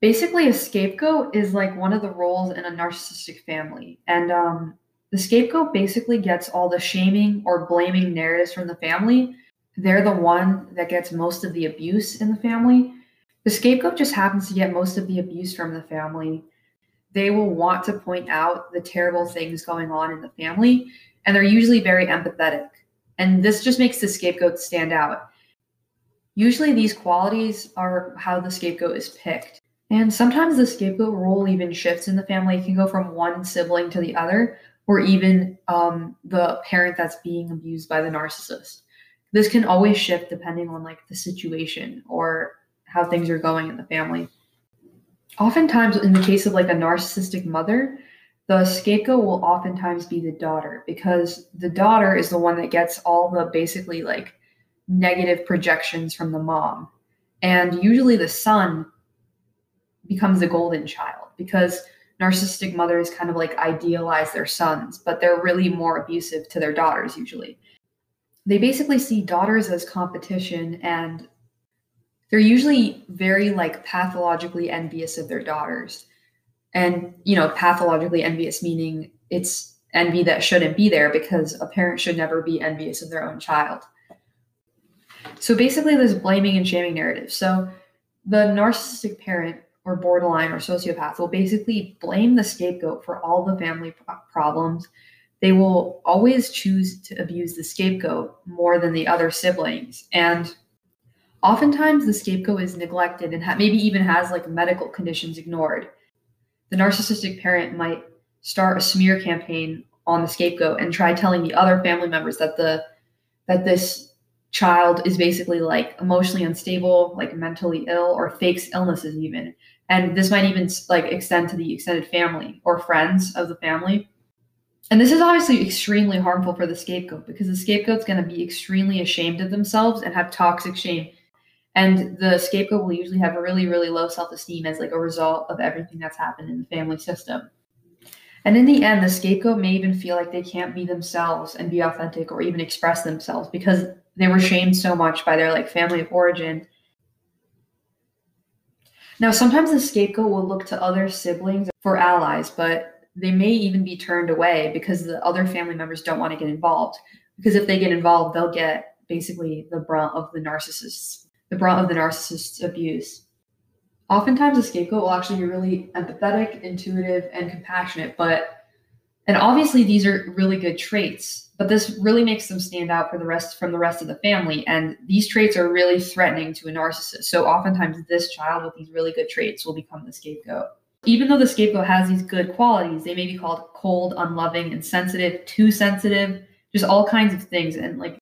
Basically, a scapegoat is like one of the roles in a narcissistic family. And um, the scapegoat basically gets all the shaming or blaming narratives from the family. They're the one that gets most of the abuse in the family. The scapegoat just happens to get most of the abuse from the family. They will want to point out the terrible things going on in the family, and they're usually very empathetic. And this just makes the scapegoat stand out. Usually, these qualities are how the scapegoat is picked. And sometimes the scapegoat role even shifts in the family. It can go from one sibling to the other, or even um, the parent that's being abused by the narcissist. This can always shift depending on like the situation or how things are going in the family. Oftentimes, in the case of like a narcissistic mother, the scapegoat will oftentimes be the daughter because the daughter is the one that gets all the basically like negative projections from the mom. And usually the son becomes the golden child because narcissistic mothers kind of like idealize their sons, but they're really more abusive to their daughters usually. They basically see daughters as competition and they're usually very like pathologically envious of their daughters. And, you know, pathologically envious meaning it's envy that shouldn't be there because a parent should never be envious of their own child. So basically, this blaming and shaming narrative. So the narcissistic parent or borderline or sociopath will basically blame the scapegoat for all the family problems. They will always choose to abuse the scapegoat more than the other siblings. And oftentimes the scapegoat is neglected and ha- maybe even has like medical conditions ignored. The narcissistic parent might start a smear campaign on the scapegoat and try telling the other family members that the that this child is basically like emotionally unstable, like mentally ill, or fakes illnesses even. And this might even like extend to the extended family or friends of the family. And this is obviously extremely harmful for the scapegoat because the scapegoat's going to be extremely ashamed of themselves and have toxic shame. And the scapegoat will usually have a really, really low self esteem as like a result of everything that's happened in the family system. And in the end, the scapegoat may even feel like they can't be themselves and be authentic or even express themselves because they were shamed so much by their like family of origin. Now, sometimes the scapegoat will look to other siblings for allies, but they may even be turned away because the other family members don't want to get involved. Because if they get involved, they'll get basically the brunt of the narcissist's the brunt of the narcissist's abuse. Oftentimes, the scapegoat will actually be really empathetic, intuitive, and compassionate, but and obviously these are really good traits but this really makes them stand out for the rest from the rest of the family. And these traits are really threatening to a narcissist. So oftentimes this child with these really good traits will become the scapegoat. Even though the scapegoat has these good qualities they may be called cold unloving insensitive too sensitive just all kinds of things. And like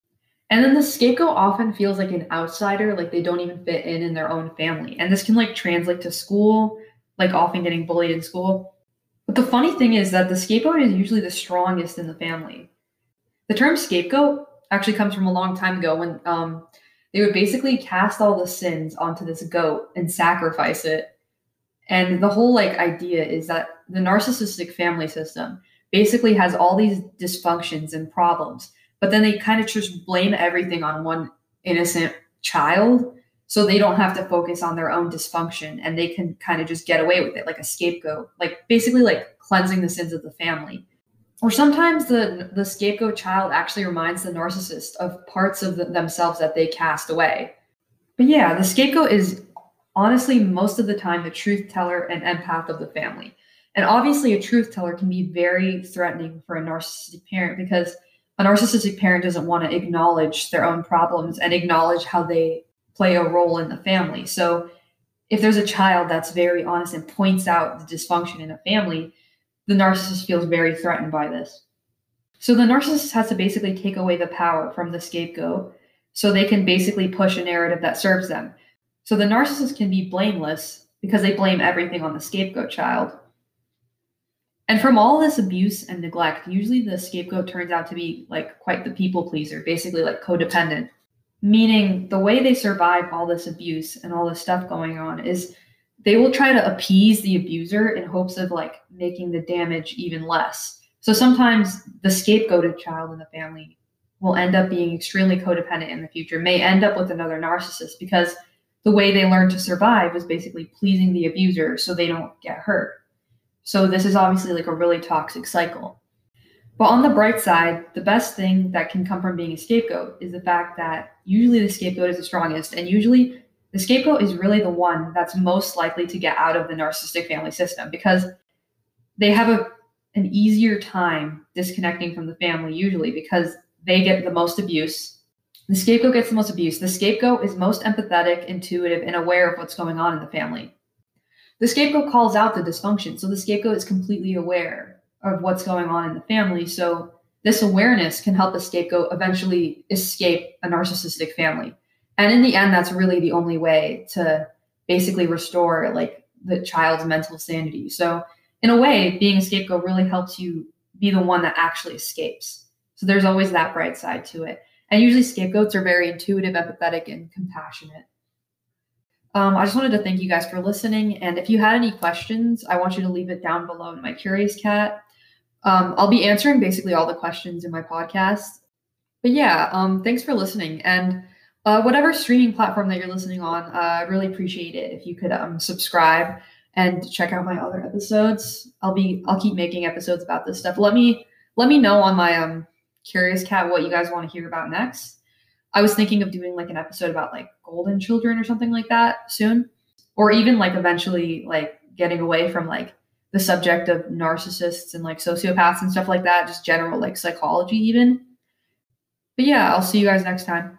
and then the scapegoat often feels like an outsider like they don't even fit in in their own family. And this can like translate to school like often getting bullied in school. But the funny thing is that the scapegoat is usually the strongest in the family the term scapegoat actually comes from a long time ago when um, they would basically cast all the sins onto this goat and sacrifice it. And the whole like idea is that the narcissistic family system basically has all these dysfunctions and problems, but then they kind of just blame everything on one innocent child so they don't have to focus on their own dysfunction and they can kind of just get away with it like a scapegoat like basically like cleansing the sins of the family or sometimes the the scapegoat child actually reminds the narcissist of parts of the, themselves that they cast away. But yeah, the scapegoat is honestly most of the time the truth teller and empath of the family. And obviously, a truth teller can be very threatening for a narcissistic parent because a narcissistic parent doesn't want to acknowledge their own problems and acknowledge how they play a role in the family. So, if there's a child that's very honest and points out the dysfunction in a family, the narcissist feels very threatened by this. So the narcissist has to basically take away the power from the scapegoat so they can basically push a narrative that serves them. So the narcissist can be blameless because they blame everything on the scapegoat child. And from all this abuse and neglect, usually the scapegoat turns out to be like quite the people pleaser, basically like codependent. Meaning the way they survive all this abuse and all this stuff going on is they will try to appease the abuser in hopes of like making the damage even less. So sometimes the scapegoated child in the family will end up being extremely codependent in the future, may end up with another narcissist because the way they learn to survive is basically pleasing the abuser so they don't get hurt. So this is obviously like a really toxic cycle. But on the bright side, the best thing that can come from being a scapegoat is the fact that usually the scapegoat is the strongest, and usually the scapegoat is really the one that's most likely to get out of the narcissistic family system because they have a an easier time disconnecting from the family usually because they get the most abuse. The scapegoat gets the most abuse. The scapegoat is most empathetic, intuitive, and aware of what's going on in the family. The scapegoat calls out the dysfunction. So the scapegoat is completely aware of what's going on in the family. So this awareness can help the scapegoat eventually escape a narcissistic family. And in the end, that's really the only way to basically restore like the child's mental sanity. So in a way, being a scapegoat really helps you be the one that actually escapes. So there's always that bright side to it. And usually scapegoats are very intuitive, empathetic, and compassionate. Um, I just wanted to thank you guys for listening. And if you had any questions, I want you to leave it down below in my Curious Cat. Um, I'll be answering basically all the questions in my podcast. But yeah, um, thanks for listening. And uh, whatever streaming platform that you're listening on, uh, I really appreciate it if you could um, subscribe and check out my other episodes. I'll be I'll keep making episodes about this stuff. Let me let me know on my um curious cat what you guys want to hear about next. I was thinking of doing like an episode about like golden children or something like that soon. Or even like eventually like getting away from like the subject of narcissists and like sociopaths and stuff like that, just general like psychology even. But yeah, I'll see you guys next time.